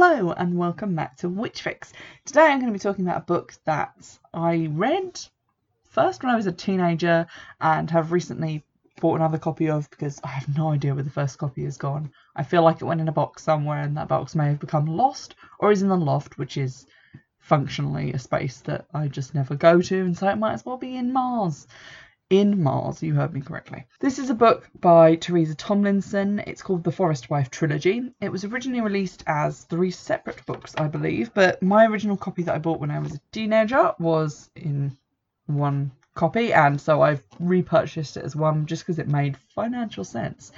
Hello and welcome back to Witch Fix. Today I'm going to be talking about a book that I read first when I was a teenager and have recently bought another copy of because I have no idea where the first copy has gone. I feel like it went in a box somewhere and that box may have become lost or is in the loft, which is functionally a space that I just never go to, and so it might as well be in Mars in Mars. You heard me correctly. This is a book by Theresa Tomlinson. It's called The Forest Wife Trilogy. It was originally released as three separate books, I believe, but my original copy that I bought when I was a teenager was in one copy and so I've repurchased it as one just because it made financial sense.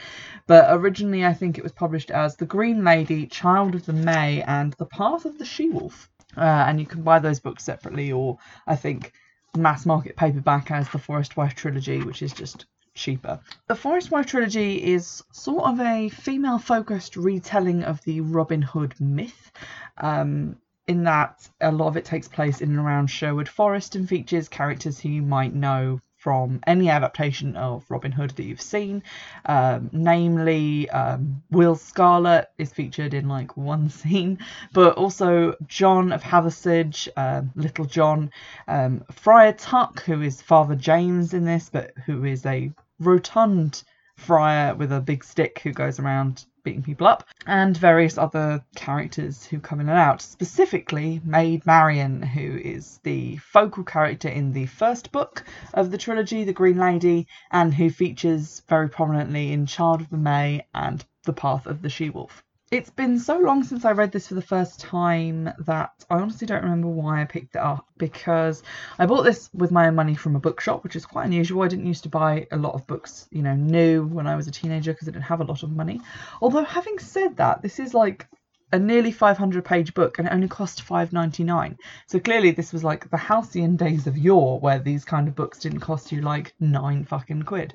But originally I think it was published as The Green Lady, Child of the May and The Path of the She-Wolf. Uh, and you can buy those books separately or I think mass market paperback as the Forest Wife trilogy, which is just cheaper. The Forest Wife trilogy is sort of a female focused retelling of the Robin Hood myth. Um, in that a lot of it takes place in and around Sherwood Forest and features characters who you might know from any adaptation of Robin Hood that you've seen. Um, namely, um, Will Scarlet is featured in like one scene, but also John of Hathersage, uh, Little John, um, Friar Tuck, who is Father James in this, but who is a rotund friar with a big stick who goes around beating people up, and various other characters who come in and out. Specifically, Maid Marian, who is the focal character in the first book of the trilogy, The Green Lady, and who features very prominently in Child of the May and The Path of the She Wolf it's been so long since I read this for the first time that I honestly don't remember why I picked it up because I bought this with my own money from a bookshop, which is quite unusual. I didn't used to buy a lot of books, you know, new when I was a teenager because I didn't have a lot of money. Although having said that, this is like a nearly 500 page book and it only cost 5.99 so clearly this was like the halcyon days of yore where these kind of books didn't cost you like nine fucking quid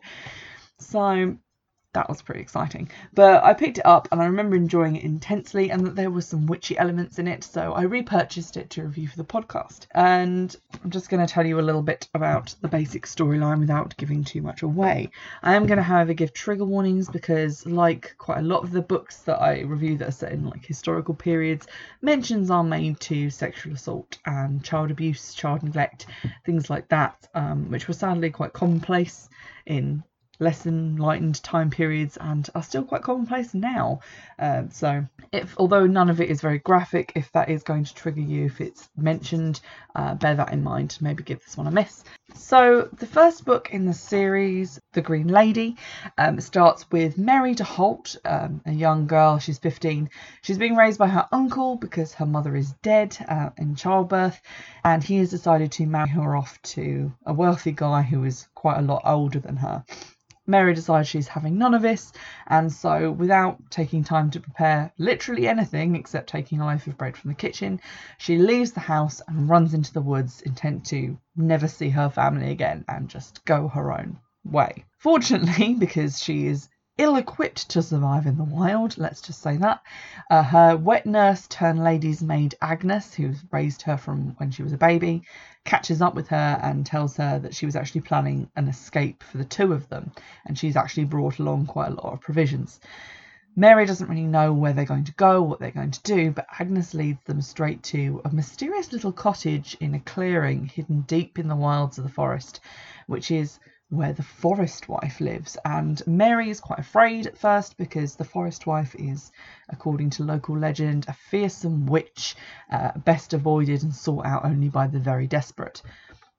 so that was pretty exciting. But I picked it up and I remember enjoying it intensely and that there were some witchy elements in it, so I repurchased it to review for the podcast. And I'm just going to tell you a little bit about the basic storyline without giving too much away. I am going to, however, give trigger warnings because, like quite a lot of the books that I review that are set in like historical periods, mentions are made to sexual assault and child abuse, child neglect, things like that, um, which were sadly quite commonplace in less enlightened time periods and are still quite commonplace now. Um, so, if although none of it is very graphic, if that is going to trigger you, if it's mentioned, uh, bear that in mind. Maybe give this one a miss. So, the first book in the series, The Green Lady, um, starts with Mary de Holt, um, a young girl. She's 15. She's being raised by her uncle because her mother is dead uh, in childbirth, and he has decided to marry her off to a wealthy guy who is quite a lot older than her. Mary decides she's having none of this, and so without taking time to prepare literally anything except taking a loaf of bread from the kitchen, she leaves the house and runs into the woods, intent to never see her family again and just go her own way. Fortunately, because she is ill equipped to survive in the wild, let's just say that. Uh, her wet nurse turned lady's maid Agnes, who's raised her from when she was a baby, catches up with her and tells her that she was actually planning an escape for the two of them, and she's actually brought along quite a lot of provisions. Mary doesn't really know where they're going to go, what they're going to do, but Agnes leads them straight to a mysterious little cottage in a clearing hidden deep in the wilds of the forest, which is where the forest wife lives. And Mary is quite afraid at first because the forest wife is, according to local legend, a fearsome witch, uh, best avoided and sought out only by the very desperate.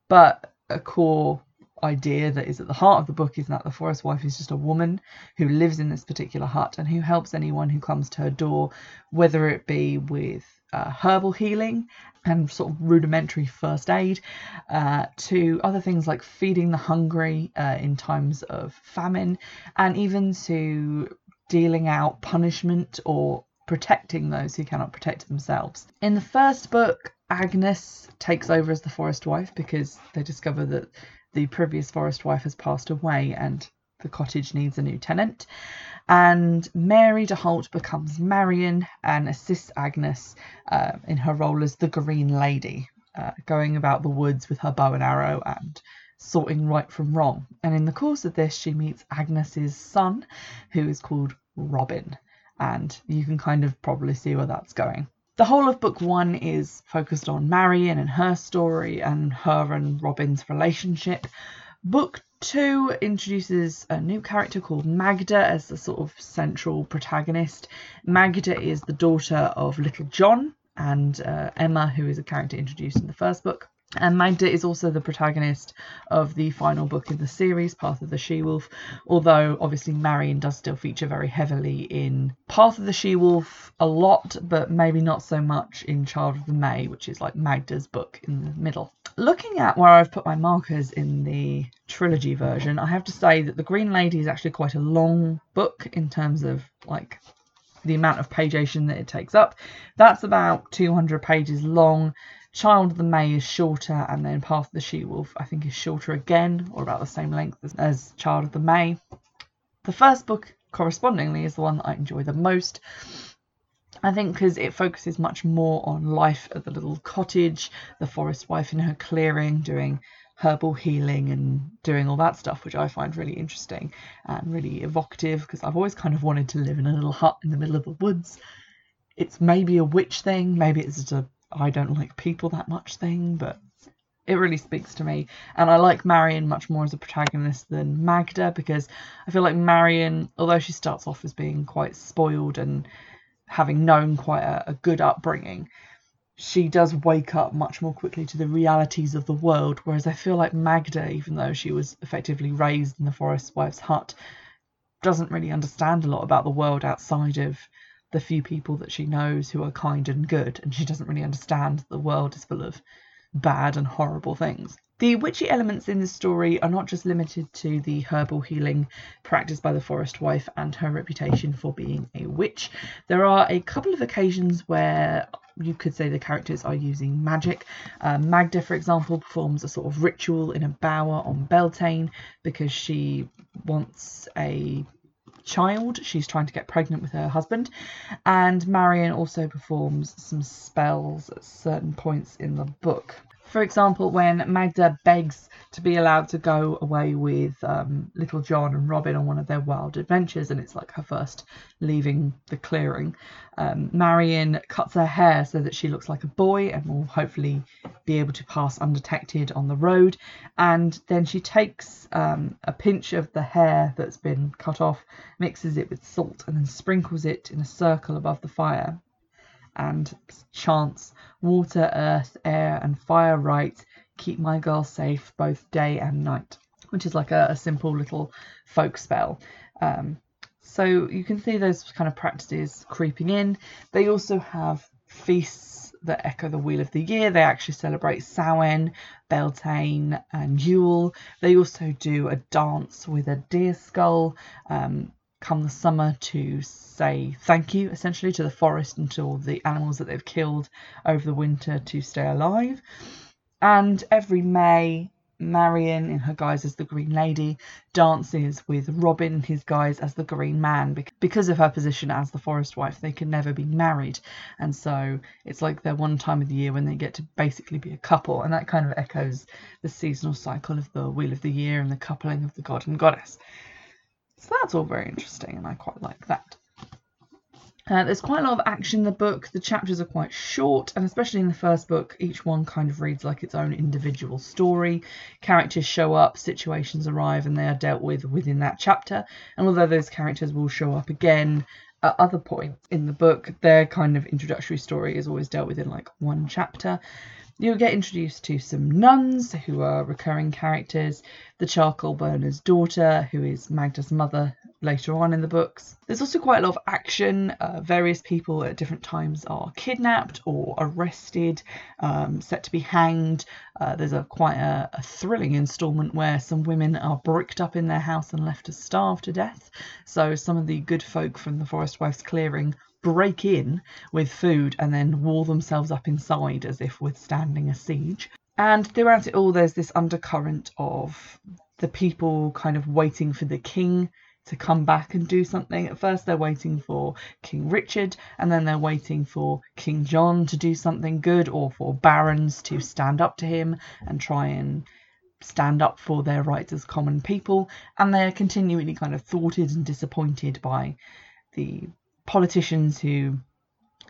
But a core idea that is at the heart of the book is that the forest wife is just a woman who lives in this particular hut and who helps anyone who comes to her door, whether it be with uh, herbal healing and sort of rudimentary first aid uh, to other things like feeding the hungry uh, in times of famine and even to dealing out punishment or protecting those who cannot protect themselves. In the first book, Agnes takes over as the forest wife because they discover that the previous forest wife has passed away and the cottage needs a new tenant. And Mary de Holt becomes Marian and assists Agnes uh, in her role as the Green Lady, uh, going about the woods with her bow and arrow and sorting right from wrong. And in the course of this, she meets Agnes's son, who is called Robin. And you can kind of probably see where that's going. The whole of book one is focused on Marian and her story and her and Robin's relationship. Book two introduces a new character called Magda as the sort of central protagonist. Magda is the daughter of Little John and uh, Emma, who is a character introduced in the first book. And Magda is also the protagonist of the final book in the series, Path of the She Wolf, although obviously Marian does still feature very heavily in Path of the She Wolf a lot, but maybe not so much in Child of the May, which is like Magda's book in the middle. Looking at where I've put my markers in the trilogy version, I have to say that The Green Lady is actually quite a long book in terms of like the amount of pagination that it takes up. That's about 200 pages long. Child of the May is shorter, and then Path of the She Wolf, I think, is shorter again, or about the same length as, as Child of the May. The first book, correspondingly, is the one that I enjoy the most. I think because it focuses much more on life at the little cottage, the forest wife in her clearing, doing herbal healing and doing all that stuff, which I find really interesting and really evocative because I've always kind of wanted to live in a little hut in the middle of the woods. It's maybe a witch thing, maybe it's just a I don't like people that much thing, but it really speaks to me. And I like Marian much more as a protagonist than Magda because I feel like Marian, although she starts off as being quite spoiled and having known quite a, a good upbringing, she does wake up much more quickly to the realities of the world. Whereas I feel like Magda, even though she was effectively raised in the forest wife's hut, doesn't really understand a lot about the world outside of the few people that she knows who are kind and good, and she doesn't really understand that the world is full of bad and horrible things. The witchy elements in this story are not just limited to the herbal healing practiced by the forest wife and her reputation for being a witch. There are a couple of occasions where you could say the characters are using magic. Um, Magda, for example, performs a sort of ritual in a bower on Beltane because she wants a child. She's trying to get pregnant with her husband. And Marian also performs some spells at certain points in the book. For example, when Magda begs to be allowed to go away with um, Little John and Robin on one of their wild adventures, and it's like her first leaving the clearing, um, Marian cuts her hair so that she looks like a boy and will hopefully be able to pass undetected on the road. And then she takes um, a pinch of the hair that's been cut off, mixes it with salt, and then sprinkles it in a circle above the fire and chants water, earth, air, and fire right, keep my girl safe both day and night, which is like a, a simple little folk spell. Um, so you can see those kind of practices creeping in. They also have feasts that echo the Wheel of the Year. They actually celebrate Samhain, Beltane, and Yule. They also do a dance with a deer skull. Um, come the summer to say thank you essentially to the forest and to all the animals that they've killed over the winter to stay alive. And every May, Marian, in her guise as the Green Lady, dances with Robin in his guise as the Green Man. Because of her position as the forest wife, they can never be married. And so it's like their one time of the year when they get to basically be a couple. And that kind of echoes the seasonal cycle of the Wheel of the Year and the coupling of the god and goddess. So that's all very interesting, and I quite like that. Uh, there's quite a lot of action in the book. The chapters are quite short, and especially in the first book, each one kind of reads like its own individual story. Characters show up, situations arrive, and they are dealt with within that chapter. And although those characters will show up again at other points in the book, their kind of introductory story is always dealt with in like one chapter. You'll get introduced to some nuns who are recurring characters, the charcoal burner's daughter, who is Magda's mother later on in the books. There's also quite a lot of action. Uh, various people at different times are kidnapped or arrested, um, set to be hanged. Uh, there's a quite a, a thrilling instalment where some women are bricked up in their house and left to starve to death. So some of the good folk from the Forest Wife's clearing break in with food and then wall themselves up inside as if withstanding a siege. And throughout it all, there's this undercurrent of the people kind of waiting for the king to come back and do something. At first, they're waiting for King Richard, and then they're waiting for King John to do something good, or for barons to stand up to him and try and stand up for their rights as common people. And they're continually kind of thwarted and disappointed by the politicians who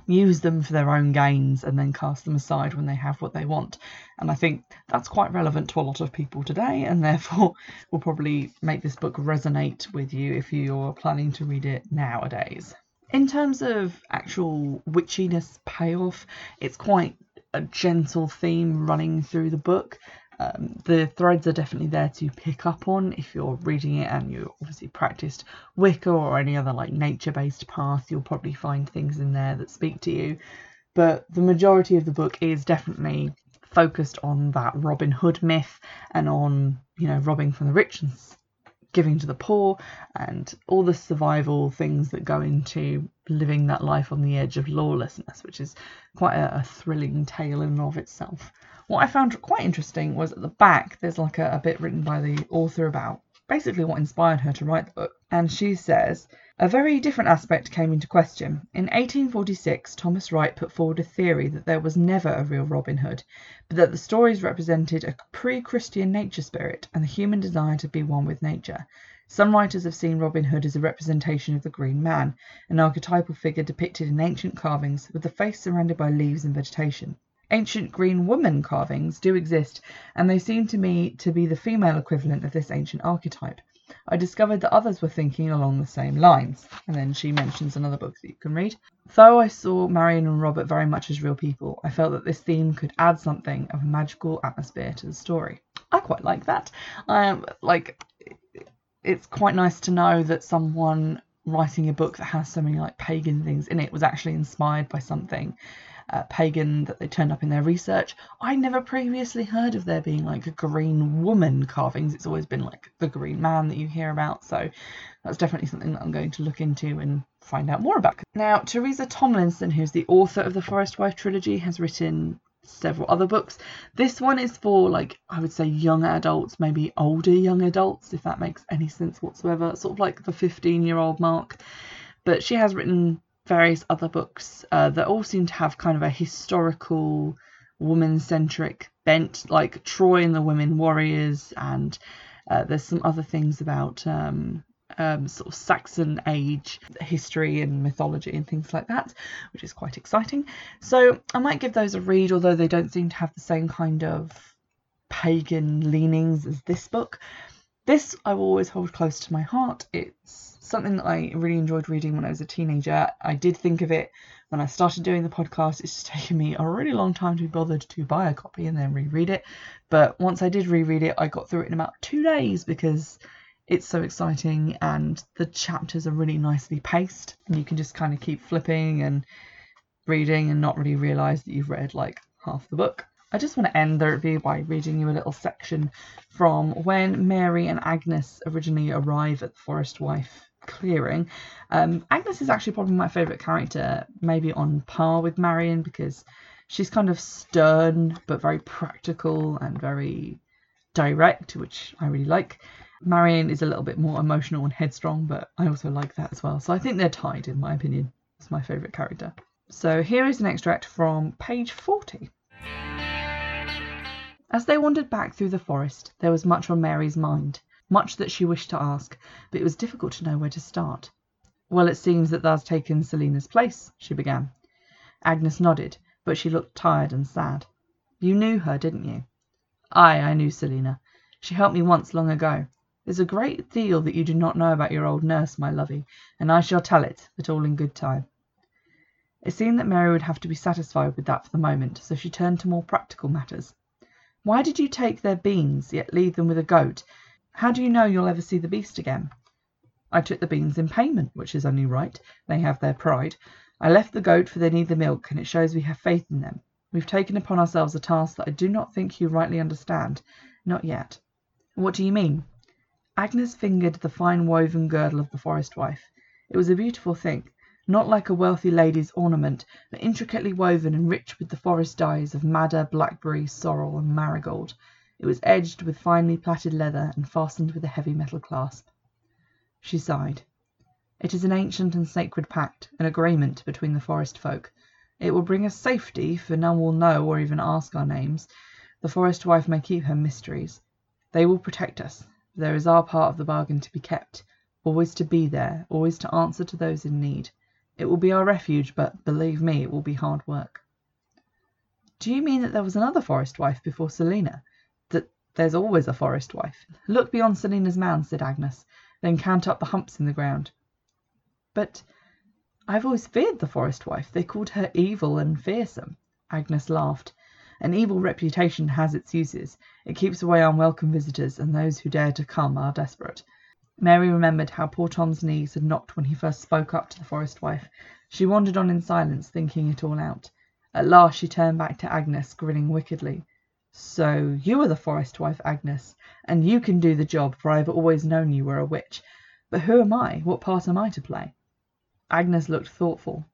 use them for their own gains and then cast them aside when they have what they want. And I think that's quite relevant to a lot of people today, and therefore will probably make this book resonate with you if you're planning to read it nowadays. In terms of actual witchiness payoff, it's quite a gentle theme running through the book. Um, the threads are definitely there to pick up on if you're reading it and you obviously practiced Wicca or any other like nature based path, you'll probably find things in there that speak to you. But the majority of the book is definitely focused on that Robin Hood myth and on, you know, robbing from the rich and giving to the poor and all the survival things that go into living that life on the edge of lawlessness, which is quite a, a thrilling tale in and of itself. What I found quite interesting was at the back there's like a, a bit written by the author about basically what inspired her to write the book. And she says, a very different aspect came into question. In 1846, Thomas Wright put forward a theory that there was never a real Robin Hood, but that the stories represented a pre Christian nature spirit and the human desire to be one with nature. Some writers have seen Robin Hood as a representation of the Green Man, an archetypal figure depicted in ancient carvings with the face surrounded by leaves and vegetation. Ancient green woman carvings do exist, and they seem to me to be the female equivalent of this ancient archetype. I discovered that others were thinking along the same lines. And then she mentions another book that you can read. Though I saw Marian and Robert very much as real people, I felt that this theme could add something of a magical atmosphere to the story. I quite like that. Um, like, it's quite nice to know that someone writing a book that has so many like pagan things in it was actually inspired by something uh, pagan that they turned up in their research. I never previously heard of there being like a green woman carvings. It's always been like the green man that you hear about. So that's definitely something that I'm going to look into and find out more about. Now, Theresa Tomlinson, who's the author of the Forest Wife trilogy, has written several other books. This one is for like I would say young adults, maybe older young adults, if that makes any sense whatsoever. Sort of like the 15 year old mark. But she has written various other books uh, that all seem to have kind of a historical, woman centric bent, like Troy and the Women Warriors, and uh, there's some other things about um, um, sort of Saxon age history and mythology and things like that, which is quite exciting. So I might give those a read, although they don't seem to have the same kind of pagan leanings as this book. This I will always hold close to my heart. It's something that I really enjoyed reading when I was a teenager. I did think of it when I started doing the podcast. It's just taken me a really long time to be bothered to buy a copy and then reread it. But once I did reread it, I got through it in about two days because it's so exciting and the chapters are really nicely paced and you can just kind of keep flipping and reading and not really realize that you've read like half the book. I just want to end the review by reading you a little section from when Mary and Agnes originally arrive at the Forest Wife clearing. Um, Agnes is actually probably my favourite character, maybe on par with Marian because she's kind of stern but very practical and very direct, which I really like. Marian is a little bit more emotional and headstrong, but I also like that as well. So I think they're tied, in my opinion. It's my favourite character. So here is an extract from page 40. As they wandered back through the forest there was much on Mary's mind, much that she wished to ask, but it was difficult to know where to start. "Well, it seems that thou's taken Selina's place," she began. Agnes nodded, but she looked tired and sad. "You knew her, didn't you?" "Ay, I knew Selina. She helped me once long ago. There's a great deal that you do not know about your old nurse, my lovey, and I shall tell it, but all in good time." It seemed that Mary would have to be satisfied with that for the moment, so she turned to more practical matters. Why did you take their beans, yet leave them with a goat? How do you know you'll ever see the beast again?" "I took the beans in payment, which is only right. They have their pride. I left the goat, for they need the milk, and it shows we have faith in them. We've taken upon ourselves a task that I do not think you rightly understand. Not yet." "What do you mean?" Agnes fingered the fine woven girdle of the forest wife. It was a beautiful thing not like a wealthy lady's ornament, but intricately woven and rich with the forest dyes of madder, blackberry, sorrel, and marigold. It was edged with finely plaited leather and fastened with a heavy metal clasp. She sighed. It is an ancient and sacred pact, an agreement between the forest folk. It will bring us safety, for none will know or even ask our names. The forest wife may keep her mysteries. They will protect us. There is our part of the bargain to be kept, always to be there, always to answer to those in need. It will be our refuge, but believe me, it will be hard work. Do you mean that there was another forest wife before Selina? That there's always a forest wife. Look beyond Selina's mound, said Agnes, then count up the humps in the ground. But I've always feared the forest wife. They called her evil and fearsome. Agnes laughed. An evil reputation has its uses. It keeps away unwelcome visitors, and those who dare to come are desperate. Mary remembered how poor Tom's knees had knocked when he first spoke up to the forest wife. She wandered on in silence, thinking it all out. At last she turned back to Agnes, grinning wickedly. So you are the forest wife, Agnes, and you can do the job, for I have always known you were a witch. But who am I? What part am I to play? Agnes looked thoughtful.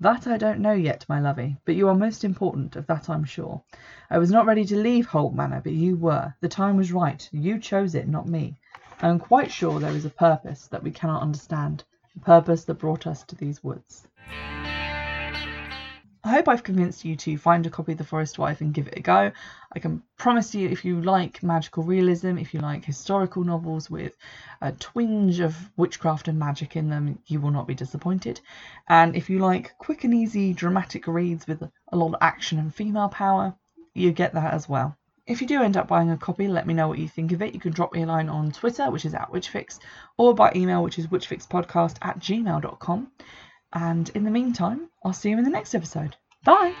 That I don't know yet, my lovey, but you are most important, of that I'm sure. I was not ready to leave Holt Manor, but you were. The time was right. You chose it, not me. I am quite sure there is a purpose that we cannot understand, a purpose that brought us to these woods. I hope I've convinced you to find a copy of The Forest Wife and give it a go. I can promise you, if you like magical realism, if you like historical novels with a twinge of witchcraft and magic in them, you will not be disappointed. And if you like quick and easy dramatic reads with a lot of action and female power, you get that as well. If you do end up buying a copy, let me know what you think of it. You can drop me a line on Twitter, which is at Witchfix, or by email, which is witchfixpodcast at gmail.com. And in the meantime, I'll see you in the next episode. Bye!